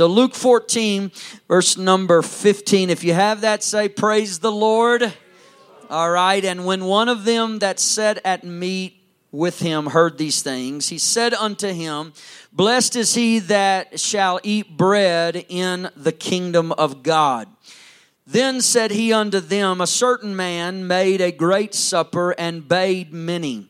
So, Luke 14, verse number 15. If you have that, say, Praise the Lord. All right. And when one of them that sat at meat with him heard these things, he said unto him, Blessed is he that shall eat bread in the kingdom of God. Then said he unto them, A certain man made a great supper and bade many,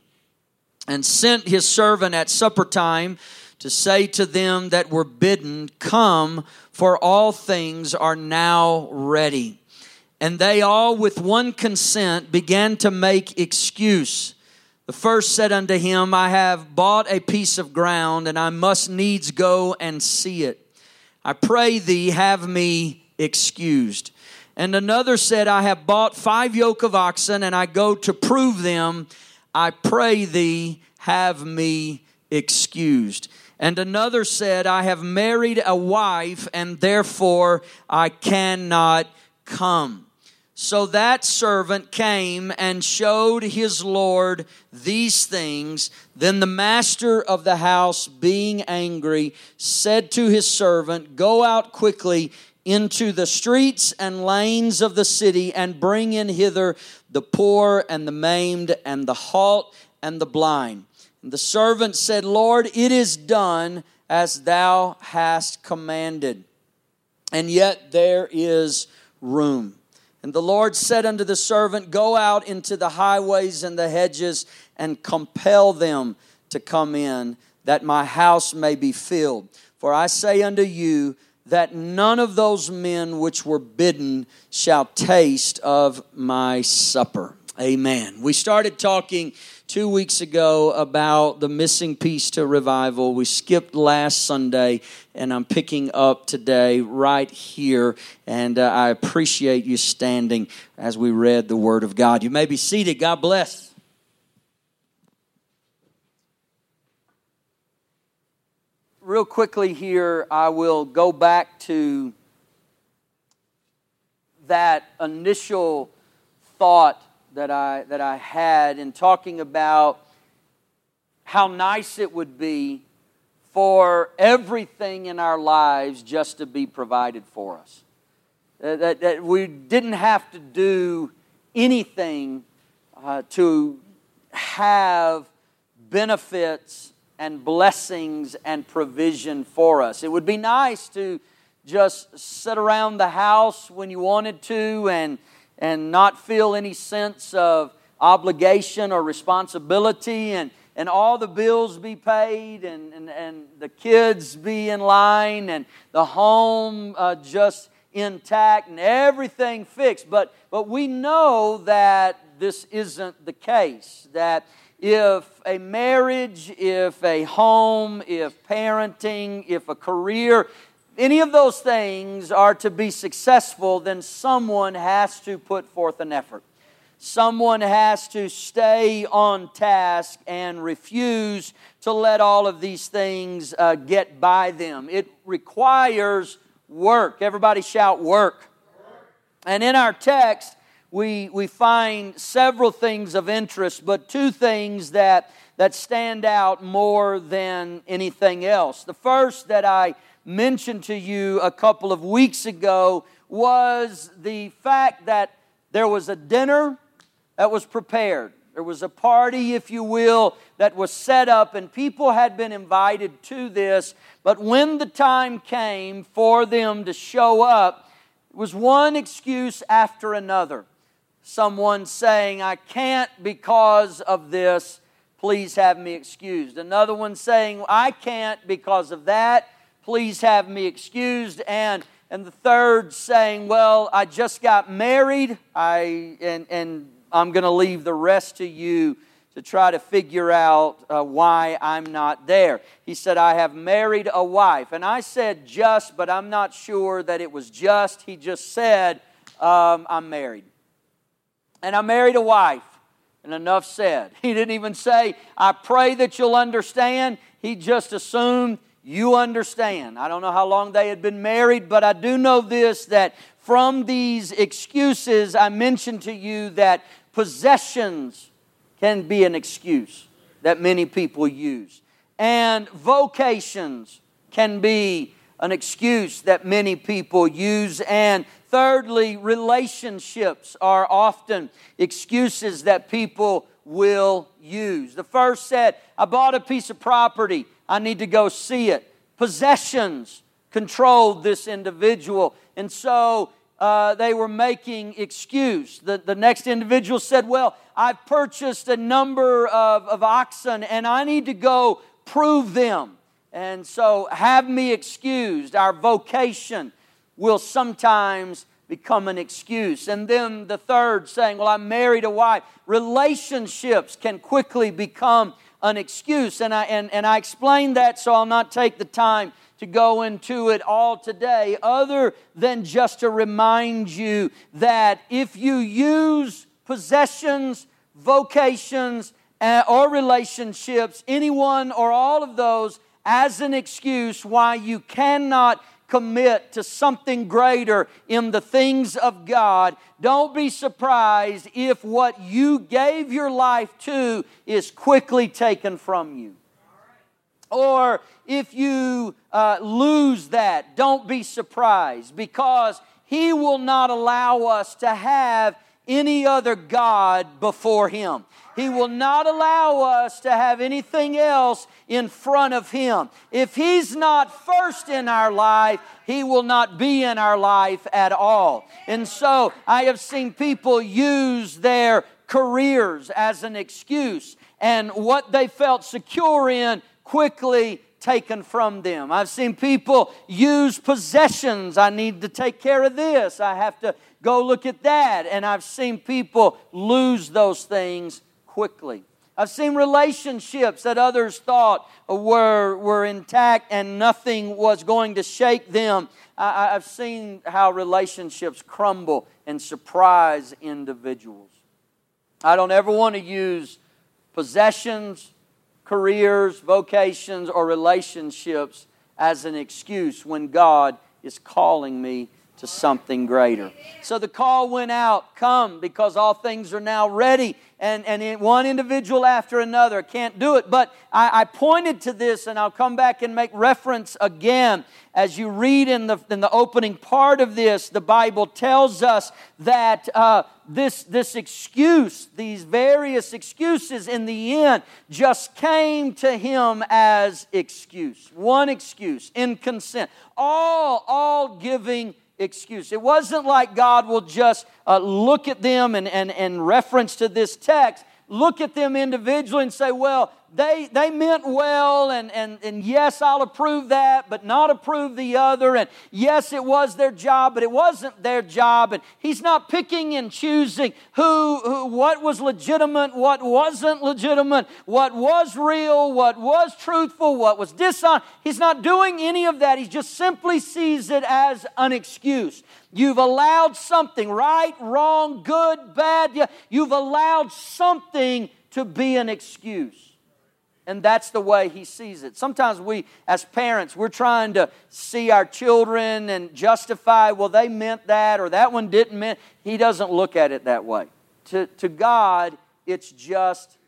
and sent his servant at supper time to say to them that were bidden, Come, for all things are now ready. And they all with one consent began to make excuse. The first said unto him, I have bought a piece of ground, and I must needs go and see it. I pray thee, have me excused. And another said, I have bought five yoke of oxen, and I go to prove them. I pray thee, have me excused. And another said, I have married a wife, and therefore I cannot come. So that servant came and showed his Lord these things. Then the master of the house, being angry, said to his servant, Go out quickly into the streets and lanes of the city and bring in hither the poor and the maimed and the halt and the blind. And the servant said, Lord, it is done as thou hast commanded, and yet there is room. And the Lord said unto the servant, Go out into the highways and the hedges and compel them to come in, that my house may be filled. For I say unto you, that none of those men which were bidden shall taste of my supper. Amen. We started talking two weeks ago about the missing piece to revival. We skipped last Sunday, and I'm picking up today right here. And uh, I appreciate you standing as we read the Word of God. You may be seated. God bless. real quickly here, I will go back to that initial thought that I, that I had in talking about how nice it would be for everything in our lives just to be provided for us. That, that we didn't have to do anything uh, to have benefits and blessings and provision for us. It would be nice to just sit around the house when you wanted to and, and not feel any sense of obligation or responsibility and, and all the bills be paid and, and, and the kids be in line and the home uh, just intact and everything fixed. But, but we know that this isn't the case, that if a marriage, if a home, if parenting, if a career, any of those things are to be successful, then someone has to put forth an effort. Someone has to stay on task and refuse to let all of these things uh, get by them. It requires work. Everybody shout work. And in our text, we, we find several things of interest, but two things that, that stand out more than anything else. The first that I mentioned to you a couple of weeks ago was the fact that there was a dinner that was prepared. There was a party, if you will, that was set up, and people had been invited to this. But when the time came for them to show up, it was one excuse after another someone saying, I can't because of this, please have me excused. Another one saying, I can't because of that, please have me excused. And and the third saying, Well, I just got married, I and, and I'm going to leave the rest to you to try to figure out uh, why I'm not there. He said, I have married a wife. And I said just, but I'm not sure that it was just. He just said, um, I'm married and I married a wife. And enough said. He didn't even say, I pray that you'll understand. He just assumed you understand. I don't know how long they had been married, but I do know this that from these excuses, I mentioned to you that possessions can be an excuse that many people use, and vocations can be an excuse that many people use. And thirdly, relationships are often excuses that people will use. The first said, I bought a piece of property, I need to go see it. Possessions controlled this individual. And so uh, they were making excuse. The, the next individual said, Well, I've purchased a number of, of oxen and I need to go prove them. And so have me excused. Our vocation will sometimes become an excuse. And then the third saying, Well, I married a wife. Relationships can quickly become an excuse. And I, and, and I explained that, so I'll not take the time to go into it all today, other than just to remind you that if you use possessions, vocations, uh, or relationships, anyone or all of those, as an excuse why you cannot commit to something greater in the things of God, don't be surprised if what you gave your life to is quickly taken from you. Or if you uh, lose that, don't be surprised because He will not allow us to have any other God before Him. He will not allow us to have anything else in front of Him. If He's not first in our life, He will not be in our life at all. And so I have seen people use their careers as an excuse and what they felt secure in quickly taken from them. I've seen people use possessions. I need to take care of this. I have to go look at that. And I've seen people lose those things quickly. I've seen relationships that others thought were, were intact and nothing was going to shake them. I, have seen how relationships crumble and surprise individuals. I don't ever want to use possessions, careers, vocations, or relationships as an excuse when God is calling me to something greater. So the call went out, come, because all things are now ready. And, and one individual after another can't do it. But I, I, pointed to this, and I'll come back and make reference again. As you read in the, in the opening part of this, the Bible tells us that uh, this, this excuse, these various excuses in the end, just came to him as excuse. One excuse, in consent. All, all giving excuse. It wasn't like God will just uh, look at them and, and, and reference to this text, look at them individually and say, well, they, they meant well, and, and, and yes, I'll approve that, but not approve the other. And yes, it was their job, but it wasn't their job. And he's not picking and choosing who, who what was legitimate, what wasn't legitimate, what was real, what was truthful, what was dishonest. He's not doing any of that. He just simply sees it as an excuse. You've allowed something, right, wrong, good, bad. You've allowed something to be an excuse. And that's the way he sees it. Sometimes we, as parents, we're trying to see our children and justify, well, they meant that or that one didn't mean. He doesn't look at it that way. To, to God, it's just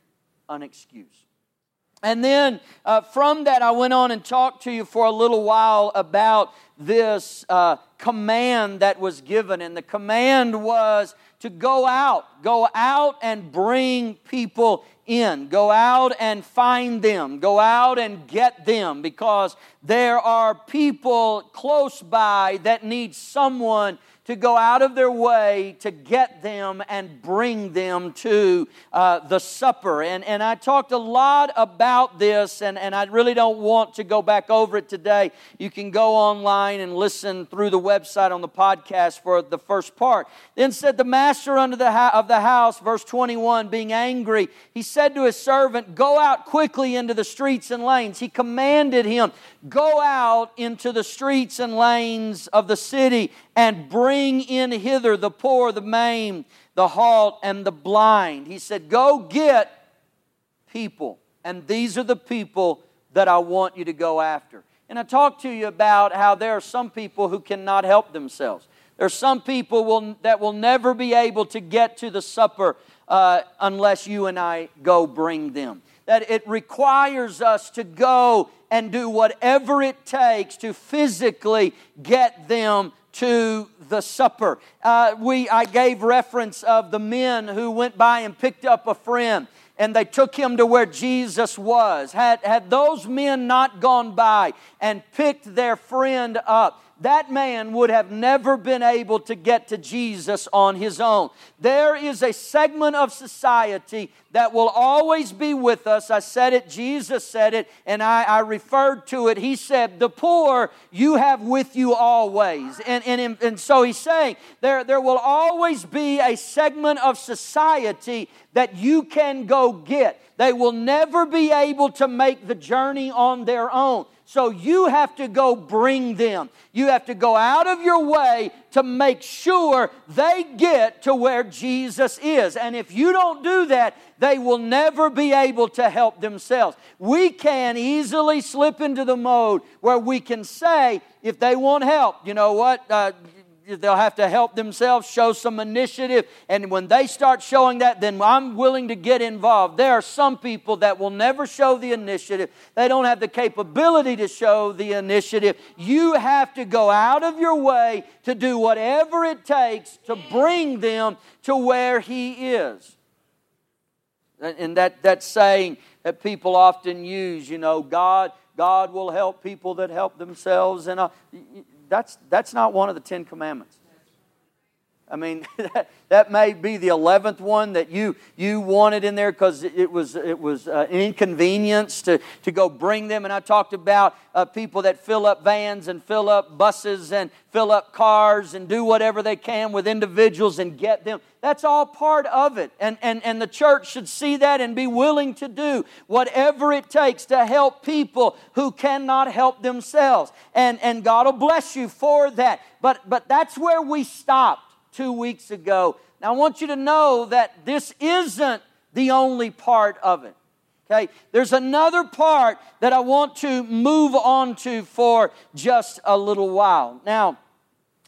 an excuse. And then uh, from that, I went on and talked to you for a little while about this uh, command that was given. And the command was to go out, go out and bring people in. Go out and find them. Go out and get them because there are people close by that need someone to go out of their way to get them and bring them to uh, the supper. And, and I talked a lot about this, and, and I really don't want to go back over it today. You can go online and listen through the website on the podcast for the first part. Then said the master under the ho- of the house, verse 21, being angry, he said to his servant, Go out quickly into the streets and lanes. He commanded him, Go out into the streets and lanes of the city and bring in hither the poor, the maimed, the halt, and the blind. He said, Go get people. And these are the people that I want you to go after. And I talked to you about how there are some people who cannot help themselves. There are some people will, that will never be able to get to the supper uh, unless you and I go bring them. That it requires us to go and do whatever it takes to physically get them to the supper. Uh, we, I gave reference of the men who went by and picked up a friend and they took him to where Jesus was. Had, had those men not gone by and picked their friend up, that man would have never been able to get to Jesus on his own. There is a segment of society that will always be with us. I said it, Jesus said it, and I, I referred to it. He said, The poor you have with you always. And, and, and so he's saying there, there will always be a segment of society that you can go get. They will never be able to make the journey on their own. So you have to go bring them. You have to go out of your way to make sure they get to where Jesus is. And if you don't do that, they will never be able to help themselves. We can easily slip into the mode where we can say, if they want help, you know what? Uh, they'll have to help themselves, show some initiative. And when they start showing that, then I'm willing to get involved. There are some people that will never show the initiative, they don't have the capability to show the initiative. You have to go out of your way to do whatever it takes to bring them to where He is. And that, that saying that people often use, you know, God, God will help people that help themselves. And uh, that's, that's not one of the Ten Commandments. I mean, that, may be the 11th one that you, you wanted in there because it was, it was uh, an inconvenience to, to go bring them. And I talked about uh, people that fill up vans and fill up buses and fill up cars and do whatever they can with individuals and get them. That's all part of it. And, and, and the church should see that and be willing to do whatever it takes to help people who cannot help themselves. And, and God will bless you for that. But, but that's where we stopped two weeks ago. Now, I want you to know that this isn't the only part of it. Okay? There's another part that I want to move on to for just a little while. Now,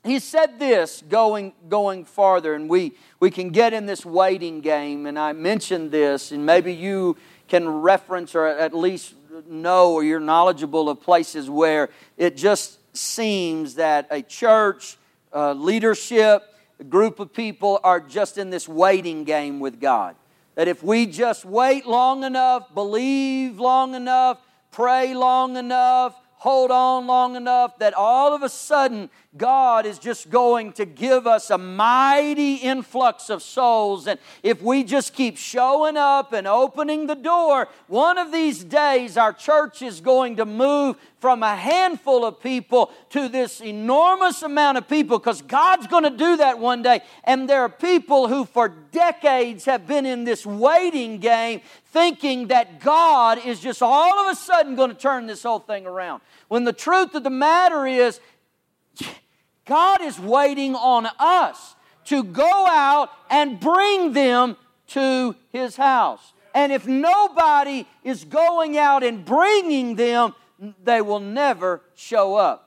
he said this going, going farther, and we, we can get in this waiting game, and I mentioned this, and maybe you can reference or at least know or you're knowledgeable of places where it just seems that a church, uh, leadership, group of people are just in this waiting game with God. That if we just wait long enough, believe long enough, pray long enough, hold on long enough, that all of a sudden God is just going to give us a mighty influx of souls. And if we just keep showing up and opening the door, one of these days our church is going to move from a handful of people to this enormous amount of people because God's going to do that one day. And there are people who for decades have been in this waiting game thinking that God is just all of a sudden going to turn this whole thing around. When the truth of the matter is, God is waiting on us to go out and bring them to His house. And if nobody is going out and bringing them, they will never show up.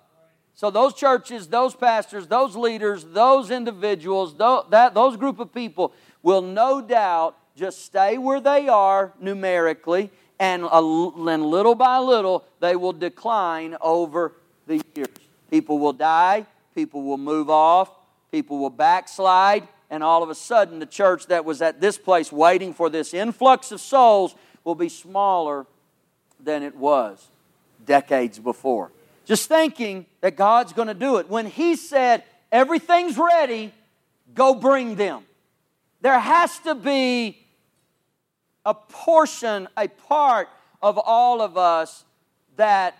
So, those churches, those pastors, those leaders, those individuals, that, those group of people will no doubt just stay where they are numerically, and, and little by little, they will decline over the years. People will die, people will move off, people will backslide, and all of a sudden, the church that was at this place waiting for this influx of souls will be smaller than it was decades before. Just thinking that God's going to do it. When He said, everything's ready, go bring them. There has to be a portion, a part of all of us that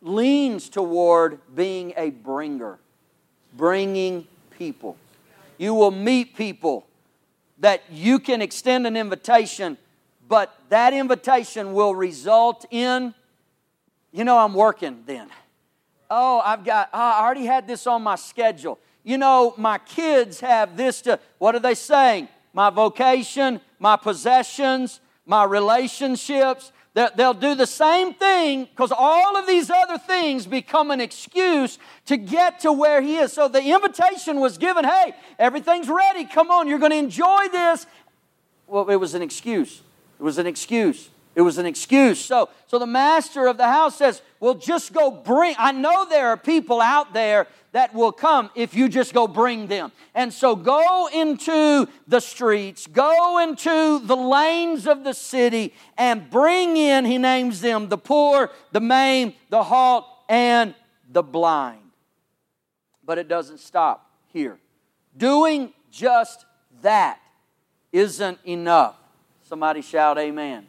leans toward being a bringer, bringing people. You will meet people that you can extend an invitation, but that invitation will result in, you know, I'm working then. Oh, I've got, oh, I already had this on my schedule. You know, my kids have this to, what are they saying? My vocation, my possessions, my relationships, They'll do the same thing because all of these other things become an excuse to get to where He is. So the invitation was given hey, everything's ready. Come on, you're going to enjoy this. Well, it was an excuse. It was an excuse. It was an excuse. So, so the master of the house says, Well, just go bring. I know there are people out there that will come if you just go bring them. And so go into the streets, go into the lanes of the city, and bring in, he names them, the poor, the maimed, the halt, and the blind. But it doesn't stop here. Doing just that isn't enough. Somebody shout, Amen.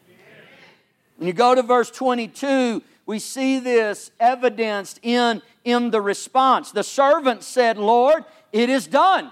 When you go to verse 22, we see this evidenced in, in the response. The servant said, Lord, it is done.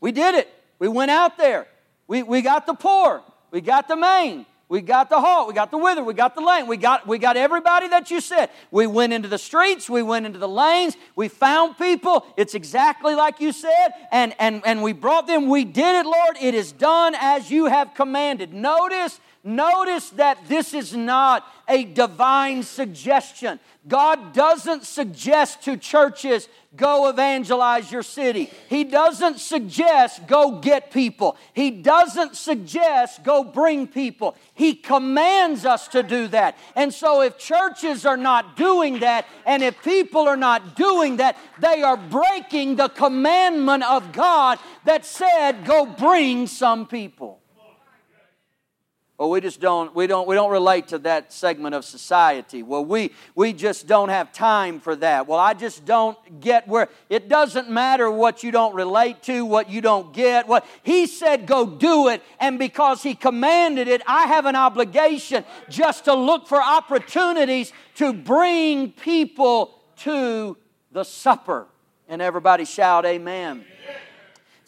We did it. We went out there. We, we got the poor. We got the maimed. We got the halt, we got the wither, we got the lame, we got, we got everybody that you said. We went into the streets, we went into the lanes, we found people. It's exactly like you said, and, and, and we brought them. We did it, Lord. It is done as you have commanded. Notice Notice that this is not a divine suggestion. God doesn't suggest to churches, go evangelize your city. He doesn't suggest, go get people. He doesn't suggest, go bring people. He commands us to do that. And so, if churches are not doing that, and if people are not doing that, they are breaking the commandment of God that said, go bring some people. Well, we just don't, we don't, we don't relate to that segment of society. Well, we, we just don't have time for that. Well, I just don't get where, it doesn't matter what you don't relate to, what you don't get. What, he said, go do it. And because he commanded it, I have an obligation just to look for opportunities to bring people to the supper. And everybody shout, Amen. amen.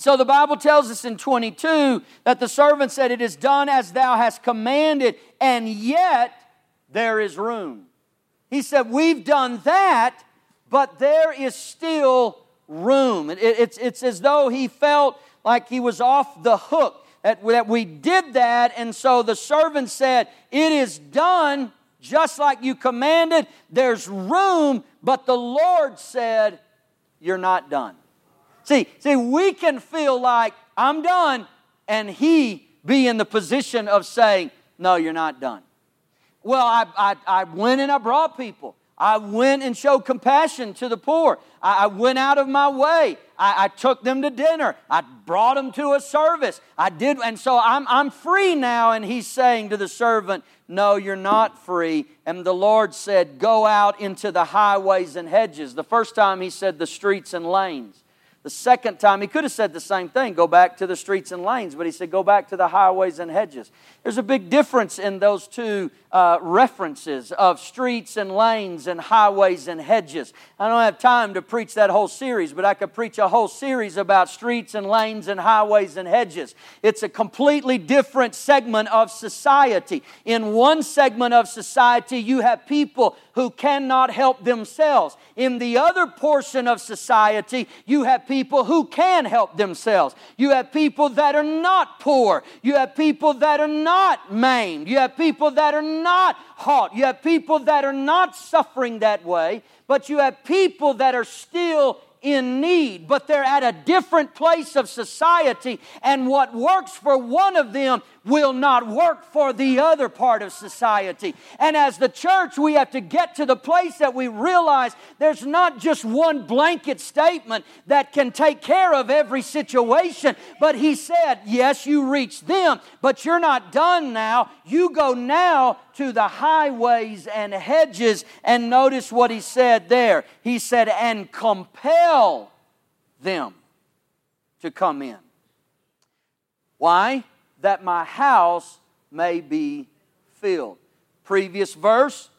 So the Bible tells us in 22 that the servant said, It is done as thou hast commanded, and yet there is room. He said, We've done that, but there is still room. It, it's, it's as though he felt like he was off the hook, that, that we did that, and so the servant said, It is done just like you commanded. There's room, but the Lord said, You're not done. See, see, we can feel like I'm done, and he be in the position of saying, No, you're not done. Well, I, I, I went and I brought people. I went and showed compassion to the poor. I, I went out of my way. I, I, took them to dinner. I brought them to a service. I did, and so I'm, I'm free now. And he's saying to the servant, No, you're not free. And the Lord said, Go out into the highways and hedges. The first time he said the streets and lanes. The second time, he could have said the same thing go back to the streets and lanes, but he said go back to the highways and hedges. There's a big difference in those two uh, references of streets and lanes and highways and hedges. I don't have time to preach that whole series, but I could preach a whole series about streets and lanes and highways and hedges. It's a completely different segment of society. In one segment of society, you have people who cannot help themselves. In the other portion of society, you have people who can help themselves. You have people that are not poor. You have people that are not maimed. You have people that are not halt. You have people that are not suffering that way, but you have people that are still in need, but they're at a different place of society, and what works for one of them will not work for the other part of society. And as the church, we have to get to the place that we realize there's not just one blanket statement that can take care of every situation, but He said, Yes, you reach them, but you're not done now. You go now to the highways and hedges, and notice what He said there. He said, And compel them to come in. Why? That my house may be filled. Previous verse,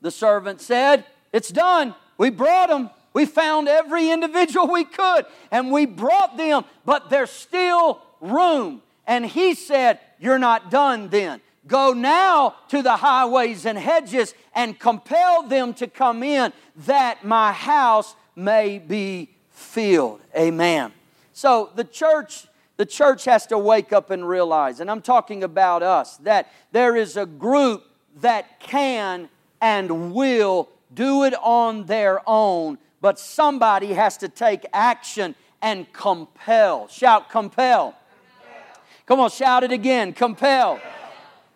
the servant said, It's done. We brought them. We found every individual we could and we brought them, but there's still room. And he said, You're not done then. Go now to the highways and hedges and compel them to come in that my house may be filled. Amen. So the church the church has to wake up and realize, and I'm talking about us, that there is a group that can and will do it on their own, but somebody has to take action and compel. Shout, compel. Come on, shout it again. Compel.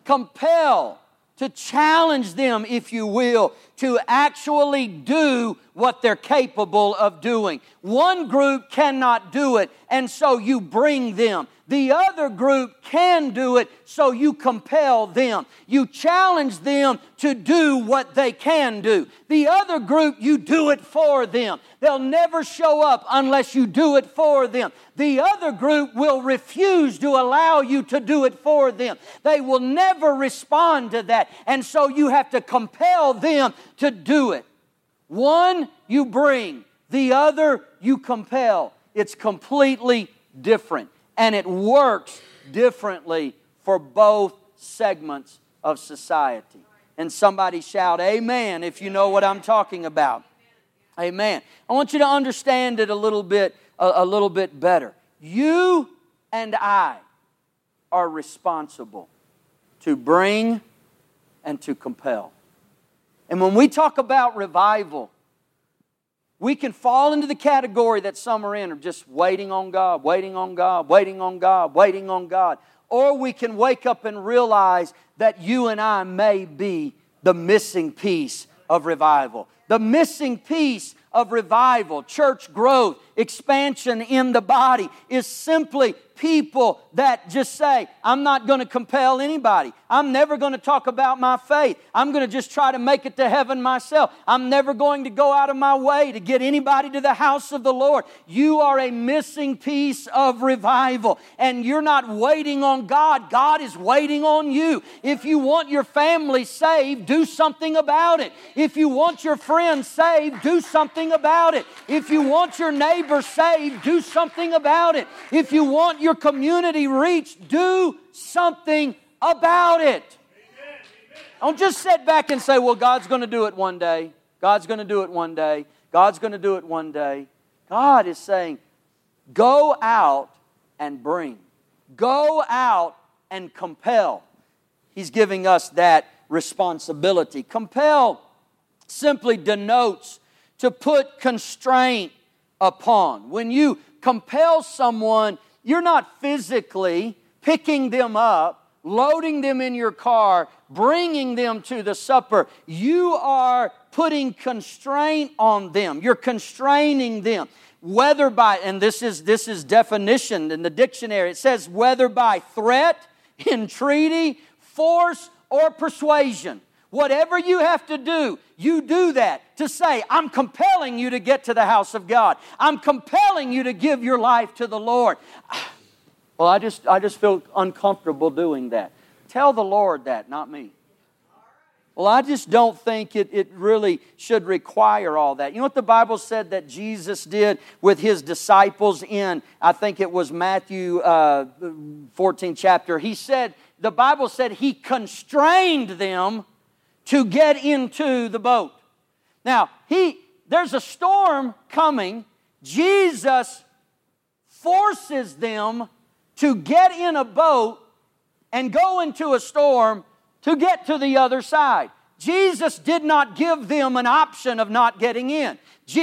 Compel to challenge them, if you will, to actually do what they're capable of doing. One group cannot do it, and so you bring them. The other group can do it, so you compel them. You challenge them to do what they can do. The other group, you do it for them. They'll never show up unless you do it for them. The other group will refuse to allow you to do it for them. They will never respond to that. And so you have to compel them to do it. One, you bring, the other, you compel. It's completely different and it works differently for both segments of society. And somebody shout, Amen, if you know what I'm talking about. Amen. I want you to understand it a little bit, a, a little bit better. You and I are responsible to bring and to compel. And when we talk about revival, we can fall into the category that some are in of just waiting on God, waiting on God, waiting on God, waiting on God. Or we can wake up and realize that you and I may be the missing piece of revival. The missing piece of revival, church growth, expansion in the body is simply people that just say, I'm not going to compel anybody. I'm never going to talk about my faith. I'm going to just try to make it to heaven myself. I'm never going to go out of my way to get anybody to the house of the Lord. You are a missing piece of revival, and you're not waiting on God. God is waiting on you. If you want your family saved, do something about it. If you want your friends saved, do something about it. If you want your neighbor saved, do something about it. If you want your your community reached, do something about it. Don't just sit back and say, well, God's going to do it one day. God's going to do it one day. God's going to do it one day. God is saying, go out and bring, go out and compel. He's giving us that responsibility. Compel simply denotes to put constraint upon. When you compel someone, you're not physically picking them up, loading them in your car, bringing them to the supper. You are putting constraint on them. You're constraining them. Whether by, and this is, this is definition in the dictionary, it says whether by threat, entreaty, force, or persuasion. Whatever you have to do, you do that to say, I'm compelling you to get to the house of God. I'm compelling you to give your life to the Lord. Well, I just, I just feel uncomfortable doing that. Tell the Lord that, not me. Well, I just don't think it, it really should require all that. You know what the Bible said that Jesus did with his disciples in, I think it was Matthew uh, 14 chapter? He said, the Bible said he constrained them to get into the boat. Now, he there's a storm coming. Jesus forces them to get in a boat and go into a storm to get to the other side. Jesus did not give them an option of not getting in.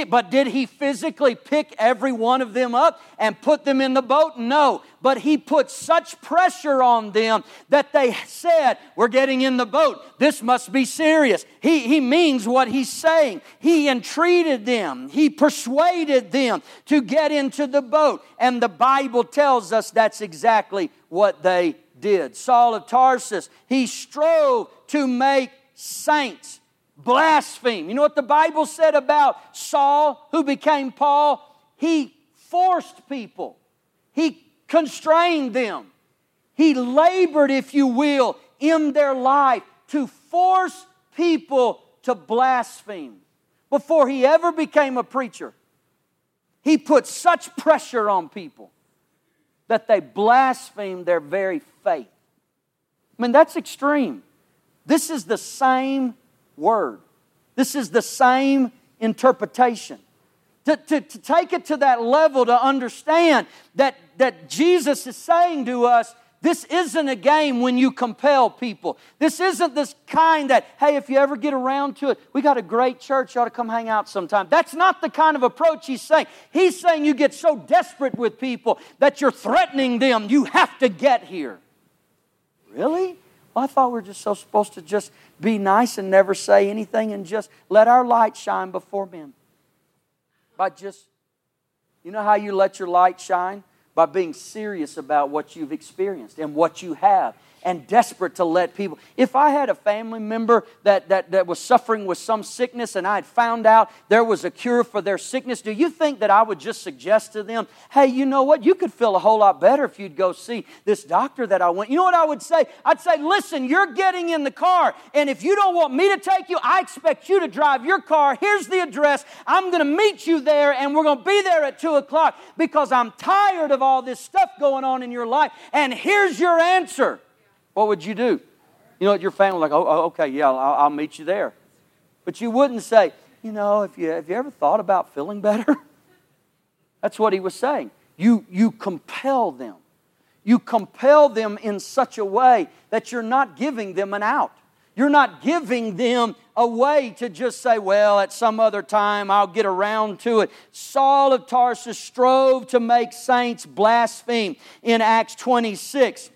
But did he physically pick every one of them up and put them in the boat? No. But he put such pressure on them that they said, We're getting in the boat. This must be serious. He, he means what he's saying. He entreated them, he persuaded them to get into the boat. And the Bible tells us that's exactly what they did. Saul of Tarsus, he strove to make saints blaspheme. You know what the Bible said about Saul, who became Paul? He forced people, he constrained them, he labored, if you will, in their life to force people to blaspheme. Before he ever became a preacher, he put such pressure on people that they blasphemed their very faith. I mean, that's extreme. This is the same word. This is the same interpretation. To, to, to take it to that level to understand that, that Jesus is saying to us, this isn't a game when you compel people. This isn't this kind that, hey, if you ever get around to it, we got a great church, you ought to come hang out sometime. That's not the kind of approach he's saying. He's saying you get so desperate with people that you're threatening them, you have to get here. Really? Well, I thought we were just so supposed to just be nice and never say anything and just let our light shine before men. By just, you know how you let your light shine? By being serious about what you've experienced and what you have and desperate to let people. If I had a family member that, that, that was suffering with some sickness and I had found out there was a cure for their sickness, do you think that I would just suggest to them, hey, you know what? You could feel a whole lot better if you'd go see this doctor that I went. You know what I would say? I'd say, listen, you're getting in the car, and if you don't want me to take you, I expect you to drive your car. Here's the address. I'm going to meet you there, and we're going to be there at 2 o'clock because I'm tired of all this stuff going on in your life. And here's your answer what would you do? You know, your family like, oh, oh okay, yeah, I'll, I'll, meet you there. But you wouldn't say, you know, if you, have you ever thought about feeling better? That's what he was saying. You, you compel them. You compel them in such a way that you're not giving them an out. You're not giving them a way to just say, well, at some other time I'll get around to it. Saul of Tarsus strove to make saints blaspheme in Acts 26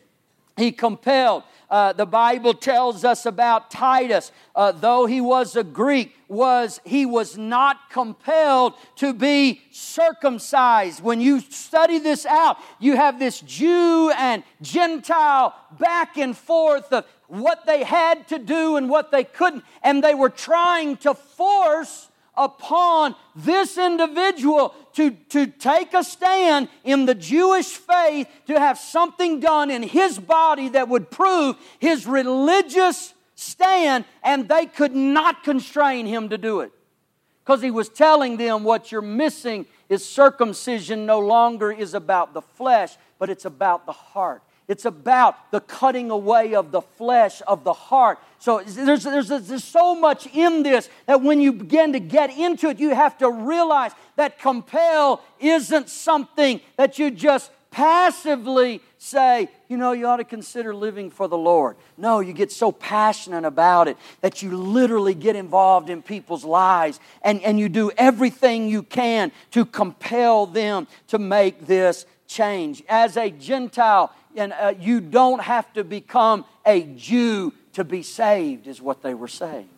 he compelled. Uh, the Bible tells us about Titus, uh, though he was a Greek, was he was not compelled to be circumcised. When you study this out, you have this Jew and Gentile back and forth of what they had to do and what they couldn't, and they were trying to force upon this individual to, to take a stand in the Jewish faith, to have something done in his body that would prove his religious stand, and they could not constrain him to do it. Because he was telling them what you're missing is circumcision no longer is about the flesh, but it's about the heart. It's about the cutting away of the flesh of the heart. So there's, there's, there's so much in this that when you begin to get into it, you have to realize that compel isn't something that you just passively say, you know, you ought to consider living for the Lord. No, you get so passionate about it that you literally get involved in people's lives and, and you do everything you can to compel them to make this change. As a Gentile, and uh, you don't have to become a Jew to be saved, is what they were saying.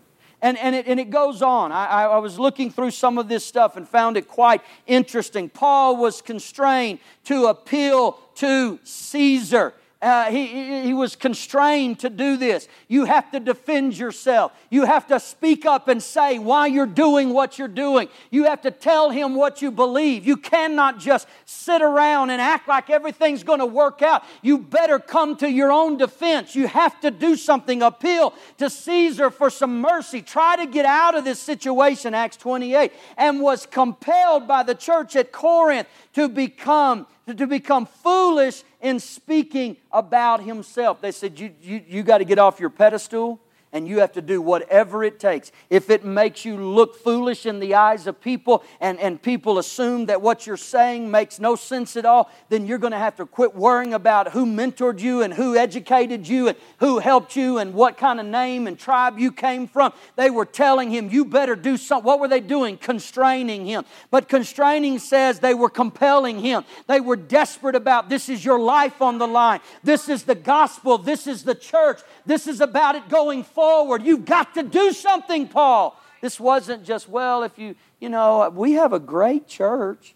And, and, it, and it goes on. I, I was looking through some of this stuff and found it quite interesting. Paul was constrained to appeal to Caesar. Uh, he, he was constrained to do this. You have to defend yourself. You have to speak up and say why you're doing what you're doing. You have to tell him what you believe. You cannot just sit around and act like everything's going to work out. You better come to your own defense. You have to do something. Appeal to Caesar for some mercy. Try to get out of this situation, Acts 28, and was compelled by the church at Corinth to become to become foolish in speaking about himself. They said, You, you, you got to get off your pedestal and you have to do whatever it takes. If it makes you look foolish in the eyes of people and, and people assume that what you're saying makes no sense at all, then you're going to have to quit worrying about who mentored you and who educated you and who helped you and what kind of name and tribe you came from. They were telling him, You better do something. What were they doing? Constraining him. But constraining says they were compelling him. They were desperate about this is your life on the line. This is the gospel. This is the church. This is about it going forward forward. You've got to do something, Paul. This wasn't just, well, if you, you know, we have a great church.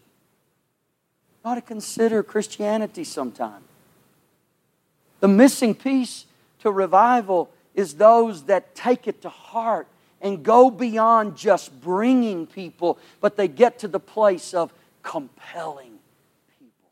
You ought to consider Christianity sometime. The missing piece to revival is those that take it to heart and go beyond just bringing people, but they get to the place of compelling people.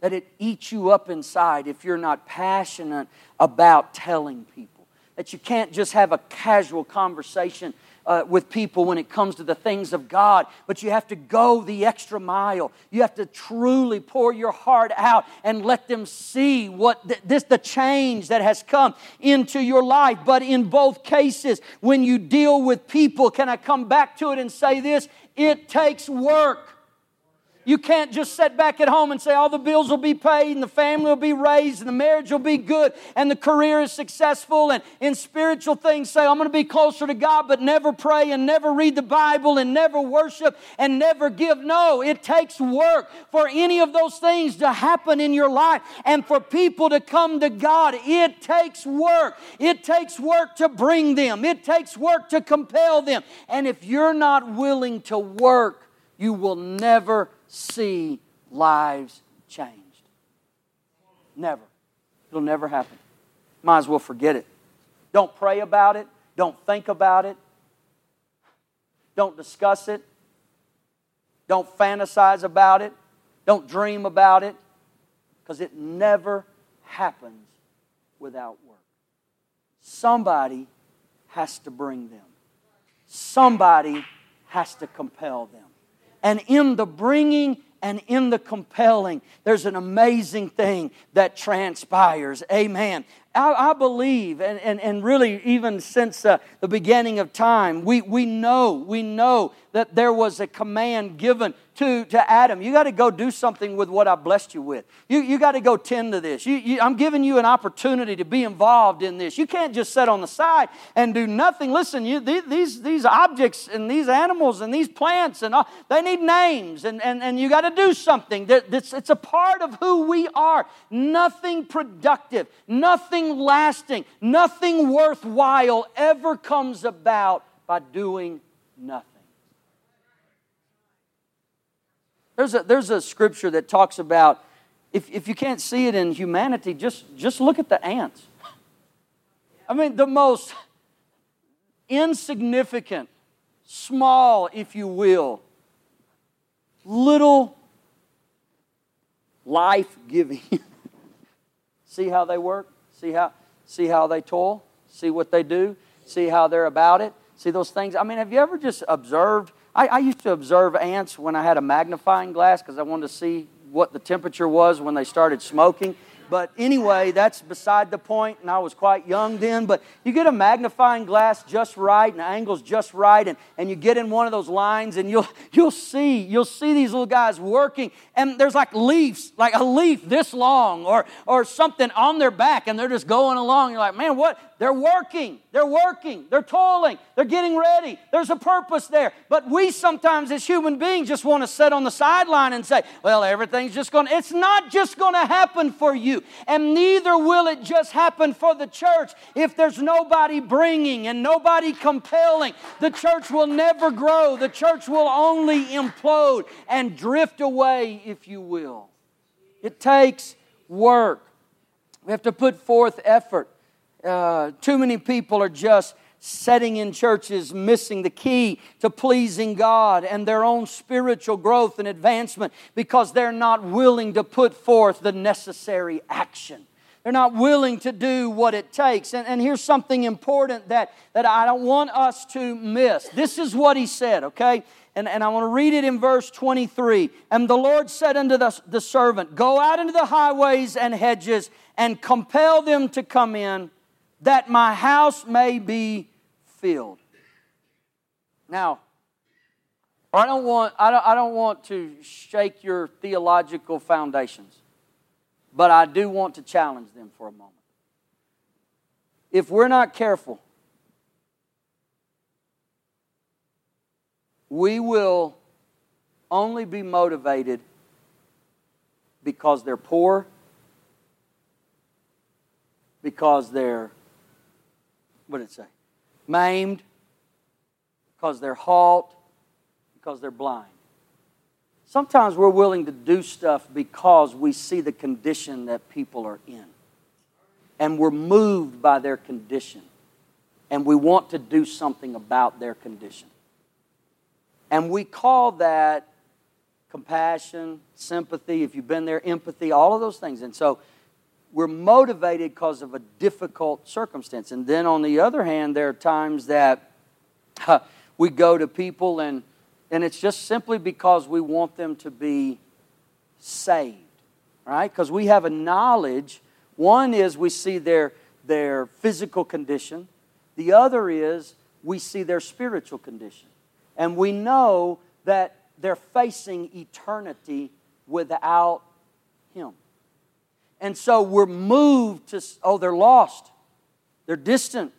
That it eats you up inside if you're not passionate about telling people that you can't just have a casual conversation uh, with people when it comes to the things of God, but you have to go the extra mile. You have to truly pour your heart out and let them see what th- this the change that has come into your life. But in both cases, when you deal with people, can I come back to it and say this? It takes work. You can't just sit back at home and say all the bills will be paid and the family will be raised and the marriage will be good and the career is successful and in spiritual things say I'm going to be closer to God but never pray and never read the Bible and never worship and never give. No, it takes work for any of those things to happen in your life and for people to come to God. It takes work. It takes work to bring them. It takes work to compel them. And if you're not willing to work, you will never see lives changed. Never. It'll never happen. Might as well forget it. Don't pray about it. Don't think about it. Don't discuss it. Don't fantasize about it. Don't dream about it. Because it never happens without work. Somebody has to bring them, somebody has to compel them. And in the bringing and in the compelling, there's an amazing thing that transpires. Amen. I, I believe, and, and, and really even since uh, the beginning of time, we, we know, we know that there was a command given to, to Adam. You got to go do something with what I blessed you with. You, you got to go tend to this. You, you, I'm giving you an opportunity to be involved in this. You can't just sit on the side and do nothing. Listen, you, these, these objects and these animals and these plants, and all, they need names, and, and, and you got to do something. That's, it's a part of who we are. Nothing productive, nothing lasting, nothing worthwhile ever comes about by doing nothing. There's a, there's a scripture that talks about if, if you can't see it in humanity, just, just look at the ants. I mean, the most insignificant, small, if you will, little life giving. see how they work? See how, see how they toil? See what they do? See how they're about it? See those things? I mean, have you ever just observed I, I used to observe ants when I had a magnifying glass because I wanted to see what the temperature was when they started smoking. But anyway, that's beside the point, and I was quite young then. But you get a magnifying glass just right, and the angle's just right, and, and you get in one of those lines, and you'll you'll see you'll see these little guys working, and there's like leaves, like a leaf this long, or or something on their back, and they're just going along. You're like, man, what? They're working. They're working. They're toiling. They're getting ready. There's a purpose there. But we sometimes, as human beings, just want to sit on the sideline and say, well, everything's just going to, it's not just going to happen for you. And neither will it just happen for the church if there's nobody bringing and nobody compelling. The church will never grow. The church will only implode and drift away, if you will. It takes work. We have to put forth effort. Uh, too many people are just setting in churches missing the key to pleasing God and their own spiritual growth and advancement because they're not willing to put forth the necessary action. They're not willing to do what it takes. And, and here's something important that, that I don't want us to miss. This is what he said, okay? And, and I want to read it in verse 23. And the Lord said unto the, the servant, Go out into the highways and hedges and compel them to come in that my house may be filled. Now, I don't want, I don't, I don't want to shake your theological foundations, but I do want to challenge them for a moment. If we're not careful, we will only be motivated because they're poor, because they're what did it say? Maimed, because they're halt, because they're blind. Sometimes we're willing to do stuff because we see the condition that people are in. And we're moved by their condition. And we want to do something about their condition. And we call that compassion, sympathy, if you've been there, empathy, all of those things. And so we're motivated because of a difficult circumstance. And then on the other hand, there are times that we go to people and, and it's just simply because we want them to be saved, right? Because we have a knowledge. One is we see their, their physical condition, the other is we see their spiritual condition. And we know that they're facing eternity without Him. And so we're moved to, oh, they're lost. They're distant.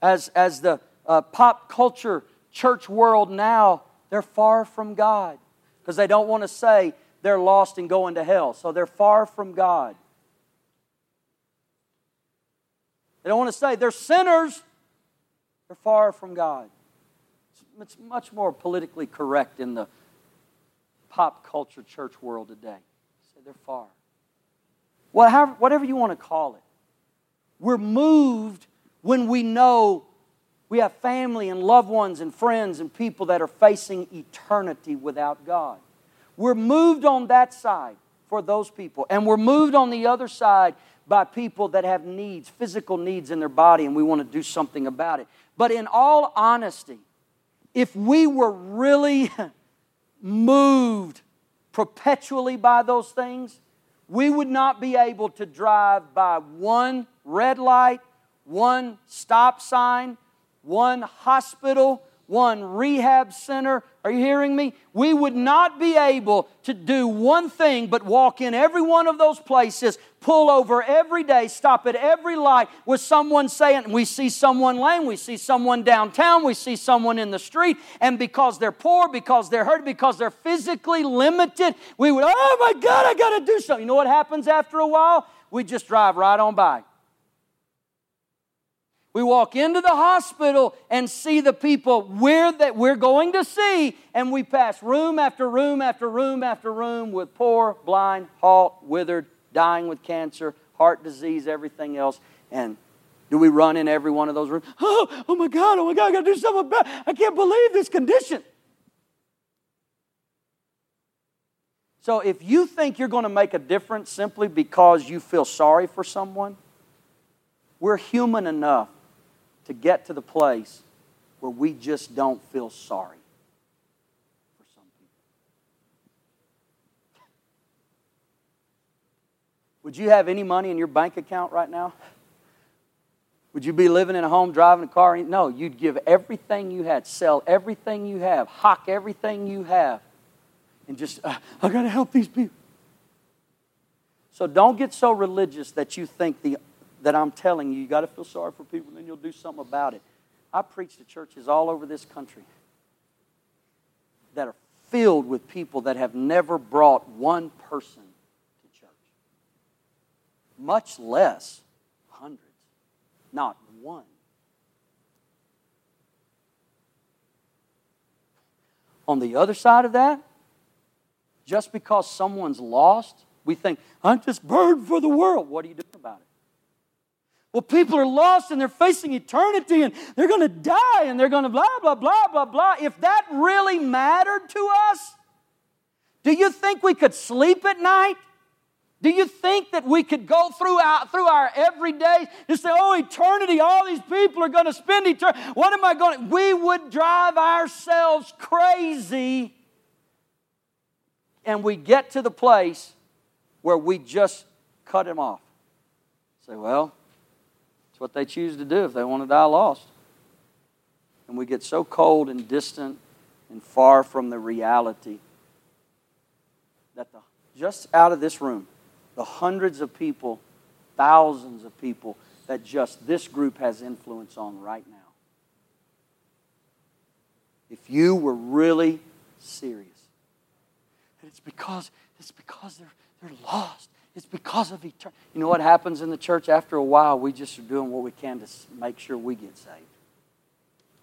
As, as the uh, pop culture church world now, they're far from God because they don't want to say they're lost and going to hell. So they're far from God. They don't want to say they're sinners. They're far from God. It's much more politically correct in the pop culture church world today. Say they're far. Whatever, whatever you want to call it. We're moved when we know we have family and loved ones and friends and people that are facing eternity without God. We're moved on that side for those people. And we're moved on the other side by people that have needs, physical needs in their body, and we want to do something about it. But in all honesty, if we were really moved perpetually by those things, we would not be able to drive by one red light, one stop sign, one hospital, one rehab center. Are you hearing me? We would not be able to do one thing but walk in every one of those places, pull over every day, stop at every light with someone saying, We see someone lame, we see someone downtown, we see someone in the street, and because they're poor, because they're hurt, because they're physically limited, we would, Oh my God, I got to do something. You know what happens after a while? We just drive right on by. We walk into the hospital and see the people we're, that we're going to see, and we pass room after room after room after room with poor, blind, halt, withered, dying with cancer, heart disease, everything else. And do we run in every one of those rooms? Oh, oh my God, oh my God, I gotta do something about. I can't believe this condition. So if you think you're going to make a difference simply because you feel sorry for someone, we're human enough to get to the place where we just don't feel sorry for some people. Would you have any money in your bank account right now? Would you be living in a home, driving a car? No, you'd give everything you had, sell everything you have, hock everything you have, and just, uh, I got to help these people. So don't get so religious that you think the that I'm telling you, you got to feel sorry for people, and then you'll do something about it. I preach to churches all over this country that are filled with people that have never brought one person to church, much less hundreds, not one. On the other side of that, just because someone's lost, we think, I'm just burned for the world. What are you doing about it? Well, people are lost and they're facing eternity and they're going to die and they're going to blah, blah, blah, blah, blah. If that really mattered to us, do you think we could sleep at night? Do you think that we could go through our, through our everyday and say, oh, eternity, all these people are going to spend eternity. What am I going to? We would drive ourselves crazy. And we get to the place where we just cut him off. Say, well, what they choose to do if they want to die lost. And we get so cold and distant and far from the reality that the, just out of this room, the hundreds of people, thousands of people that just this group has influence on right now. If you were really serious, it's because it's because they're they're lost. It's because of eternity. You know what happens in the church? After a while, we just are doing what we can to make sure we get saved.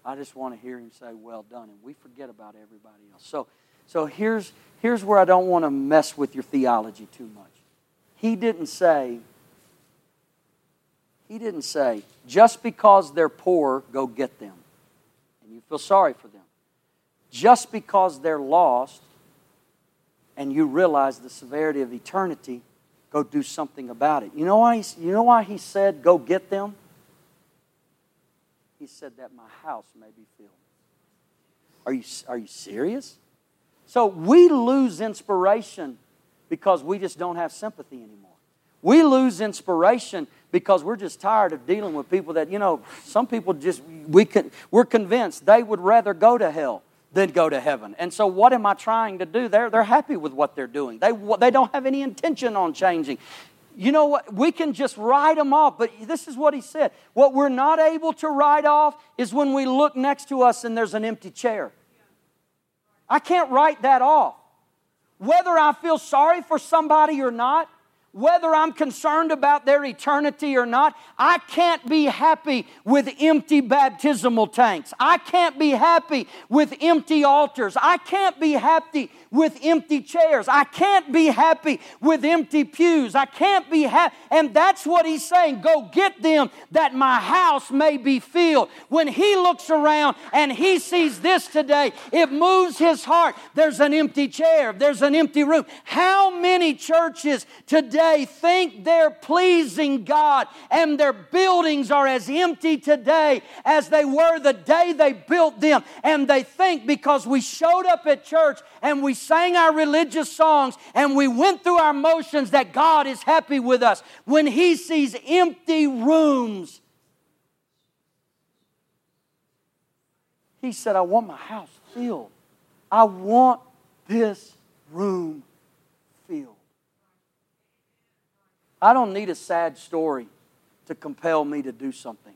I just want to hear him say, Well done. And we forget about everybody else. So, so here's, here's where I don't want to mess with your theology too much. He didn't say, He didn't say, just because they're poor, go get them. And you feel sorry for them. Just because they're lost and you realize the severity of eternity, go do something about it. You know why he, you know why he said, go get them? He said that my house may be filled. Are you, are you serious? So we lose inspiration because we just don't have sympathy anymore. We lose inspiration because we're just tired of dealing with people that, you know, some people just, we can, we're convinced they would rather go to hell than go to heaven. And so, what am I trying to do? They're, they're happy with what they're doing, they, they don't have any intention on changing. You know what? We can just write them off, but this is what he said. What we're not able to write off is when we look next to us and there's an empty chair. I can't write that off. Whether I feel sorry for somebody or not, whether I'm concerned about their eternity or not, I can't be happy with empty baptismal tanks. I can't be happy with empty altars. I can't be happy with empty chairs. I can't be happy with empty pews. I can't be happy. And that's what he's saying. Go get them that my house may be filled. When he looks around and he sees this today, it moves his heart. There's an empty chair, there's an empty room. How many churches today? think they're pleasing God and their buildings are as empty today as they were the day they built them. And they think because we showed up at church and we sang our religious songs and we went through our motions that God is happy with us. When He sees empty rooms, He said, I want my house filled. I want this room filled. I don't need a sad story to compel me to do something.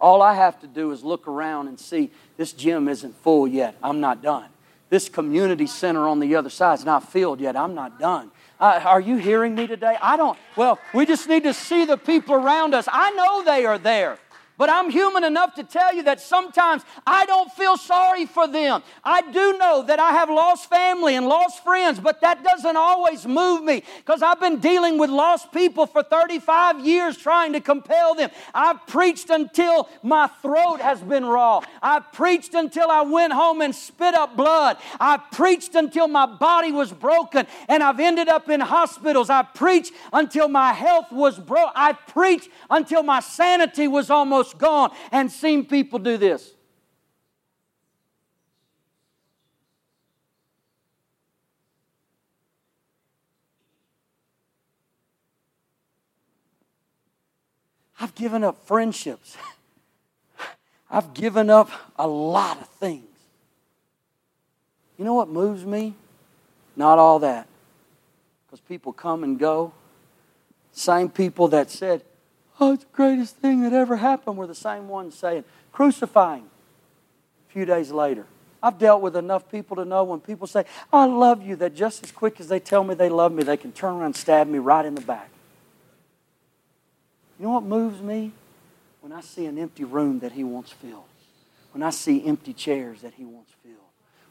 All I have to do is look around and see this gym isn't full yet. I'm not done. This community center on the other side is not filled yet. I'm not done. Uh, are you hearing me today? I don't. Well, we just need to see the people around us. I know they are there. But I'm human enough to tell you that sometimes I don't feel sorry for them. I do know that I have lost family and lost friends, but that doesn't always move me because I've been dealing with lost people for 35 years trying to compel them. I've preached until my throat has been raw. I've preached until I went home and spit up blood. I've preached until my body was broken and I've ended up in hospitals. I've preached until my health was broke. I've preached until my sanity was almost gone and seen people do this. I've given up friendships. I've given up a lot of things. You know what moves me? Not all that. Because people come and go. Same people that said, oh, it's the greatest thing that ever happened, were the same ones saying, crucifying a few days later. I've dealt with enough people to know when people say, I love you, that just as quick as they tell me they love me, they can turn around and stab me right in the back. You know what moves me? When I see an empty room that He wants filled. When I see empty chairs that He wants filled.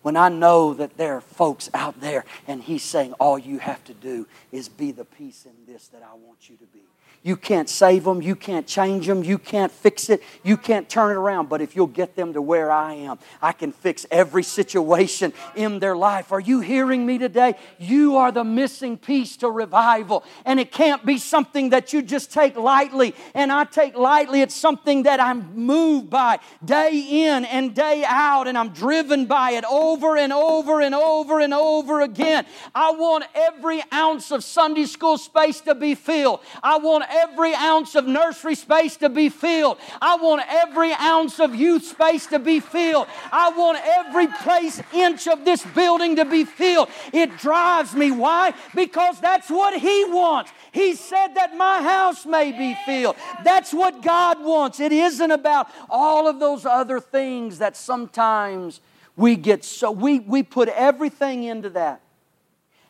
When I know that there are folks out there and He's saying, all you have to do is be the piece in this that I want you to be. You can't save them. You can't change them. You can't fix it. You can't turn it around. But if you'll get them to where I am, I can fix every situation in their life. Are you hearing me today? You are the missing piece to revival. And it can't be something that you just take lightly. And I take lightly. It's something that I'm moved by day in and day out. And I'm driven by it over and over and over and over again. I want every ounce of Sunday school space to be filled. I want every ounce of nursery space to be filled. I want every ounce of youth space to be filled. I want every place, inch of this building to be filled. It drives me. Why? Because that's what He wants. He said that my house may be filled. That's what God wants. It isn't about all of those other things that sometimes we get so, we, we put everything into that.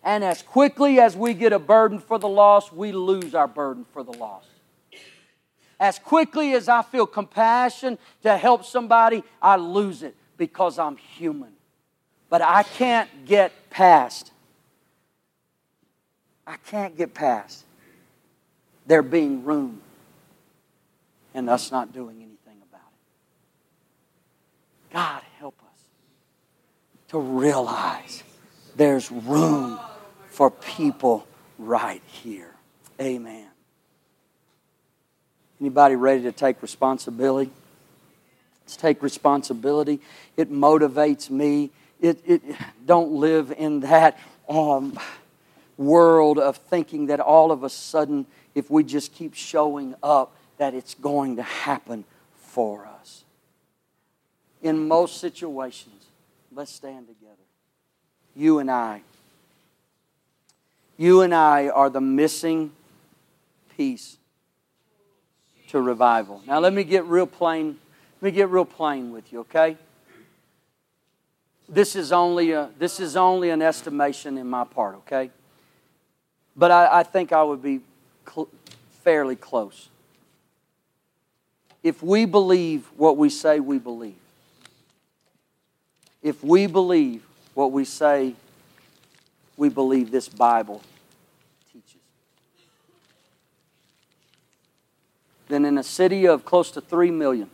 And as quickly as we get a burden for the lost, we lose our burden for the lost. As quickly as I feel compassion to help somebody, I lose it because I'm human. But I can't get past. I can't get past there being room and us not doing anything about it. God, to realize there's room for people right here. Amen. Anybody ready to take responsibility? Let's take responsibility. It motivates me. It, it don't live in that um, world of thinking that all of a sudden, if we just keep showing up, that it's going to happen for us. In most situations, Let's stand together. You and I. You and I are the missing piece to revival. Now let me get real plain. Let me get real plain with you, okay? This is only a, this is only an estimation in my part, okay? But I, I think I would be cl- fairly close. If we believe what we say we believe, if we believe what we say we believe this Bible teaches, then in a city of close to 3 million,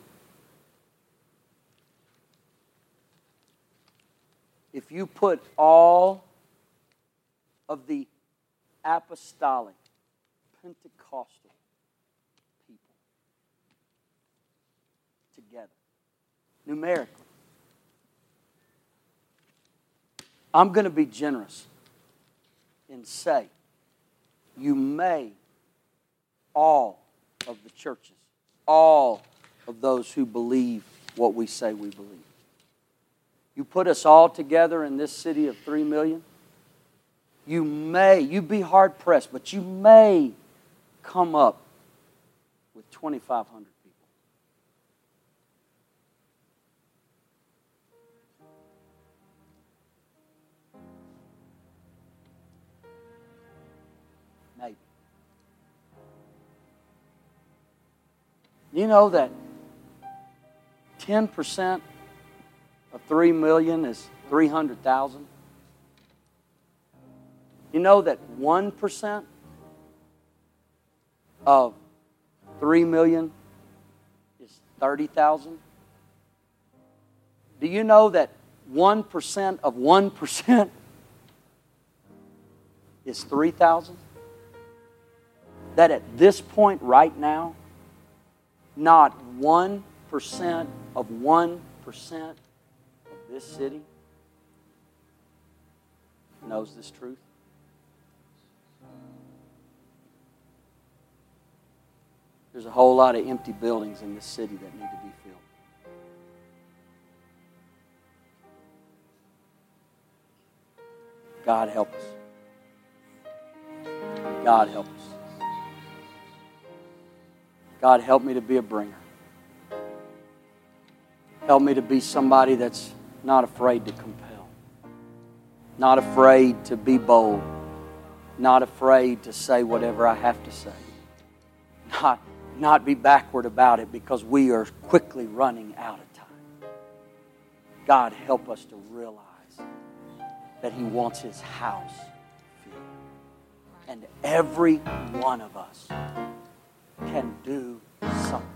if you put all of the apostolic, Pentecostal people together, numerically, I'm going to be generous and say, you may, all of the churches, all of those who believe what we say we believe. You put us all together in this city of three million, you may, you'd be hard pressed, but you may come up with 2,500 You know that 10% of 3 million is 300,000? You know that 1% of 3 million is 30,000? Do you know that 1% of 1% is 3,000? That at this point right now, not 1% of 1% of this city knows this truth? There's a whole lot of empty buildings in this city that need to be filled. God help us. God help us. God help me to be a bringer. Help me to be somebody that's not afraid to compel, not afraid to be bold, not afraid to say whatever I have to say, not not be backward about it because we are quickly running out of time. God, help us to realize that He wants His house filled. And every one of us can do something